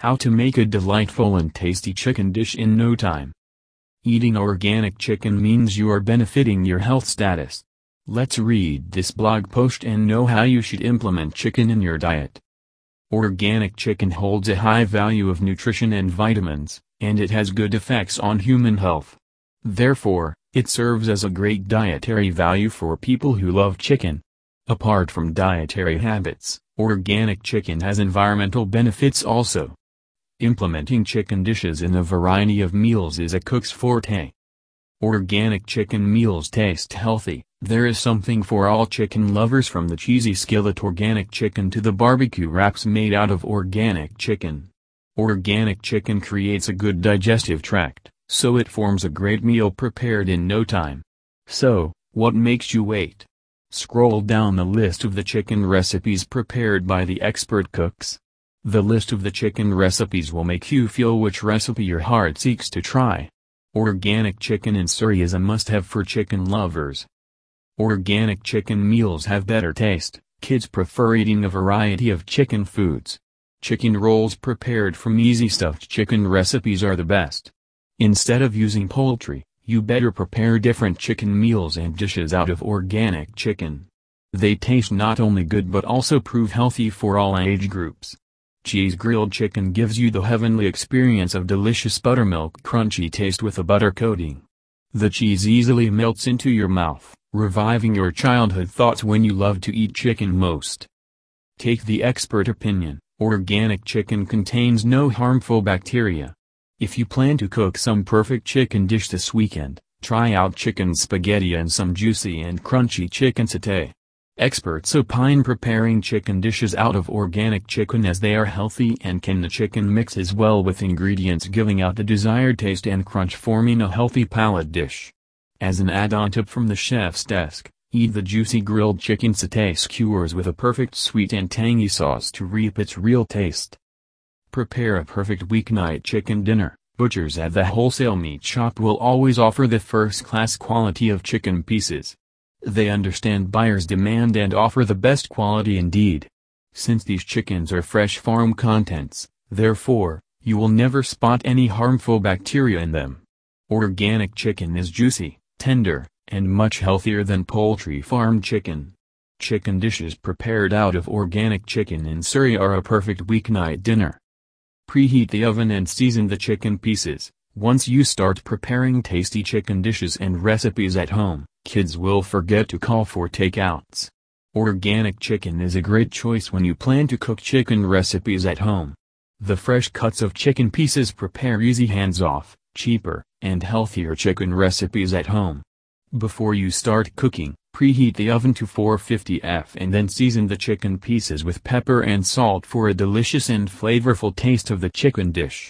How to make a delightful and tasty chicken dish in no time. Eating organic chicken means you are benefiting your health status. Let's read this blog post and know how you should implement chicken in your diet. Organic chicken holds a high value of nutrition and vitamins, and it has good effects on human health. Therefore, it serves as a great dietary value for people who love chicken. Apart from dietary habits, organic chicken has environmental benefits also. Implementing chicken dishes in a variety of meals is a cook's forte. Organic chicken meals taste healthy, there is something for all chicken lovers from the cheesy skillet organic chicken to the barbecue wraps made out of organic chicken. Organic chicken creates a good digestive tract, so it forms a great meal prepared in no time. So, what makes you wait? Scroll down the list of the chicken recipes prepared by the expert cooks. The list of the chicken recipes will make you feel which recipe your heart seeks to try. Organic chicken in Surrey is a must-have for chicken lovers. Organic chicken meals have better taste, kids prefer eating a variety of chicken foods. Chicken rolls prepared from easy stuffed chicken recipes are the best. Instead of using poultry, you better prepare different chicken meals and dishes out of organic chicken. They taste not only good but also prove healthy for all age groups. Cheese grilled chicken gives you the heavenly experience of delicious buttermilk crunchy taste with a butter coating. The cheese easily melts into your mouth, reviving your childhood thoughts when you loved to eat chicken most. Take the expert opinion, organic chicken contains no harmful bacteria. If you plan to cook some perfect chicken dish this weekend, try out chicken spaghetti and some juicy and crunchy chicken satay. Experts opine preparing chicken dishes out of organic chicken as they are healthy and can the chicken mixes well with ingredients giving out the desired taste and crunch forming a healthy palate dish. As an add-on tip from the chef's desk, eat the juicy grilled chicken satay skewers with a perfect sweet and tangy sauce to reap its real taste. Prepare a perfect weeknight chicken dinner. Butchers at the wholesale meat shop will always offer the first-class quality of chicken pieces. They understand buyers' demand and offer the best quality indeed. Since these chickens are fresh farm contents, therefore, you will never spot any harmful bacteria in them. Organic chicken is juicy, tender, and much healthier than poultry farm chicken. Chicken dishes prepared out of organic chicken in Surrey are a perfect weeknight dinner. Preheat the oven and season the chicken pieces. Once you start preparing tasty chicken dishes and recipes at home, kids will forget to call for takeouts. Organic chicken is a great choice when you plan to cook chicken recipes at home. The fresh cuts of chicken pieces prepare easy hands-off, cheaper, and healthier chicken recipes at home. Before you start cooking, preheat the oven to 450 F and then season the chicken pieces with pepper and salt for a delicious and flavorful taste of the chicken dish.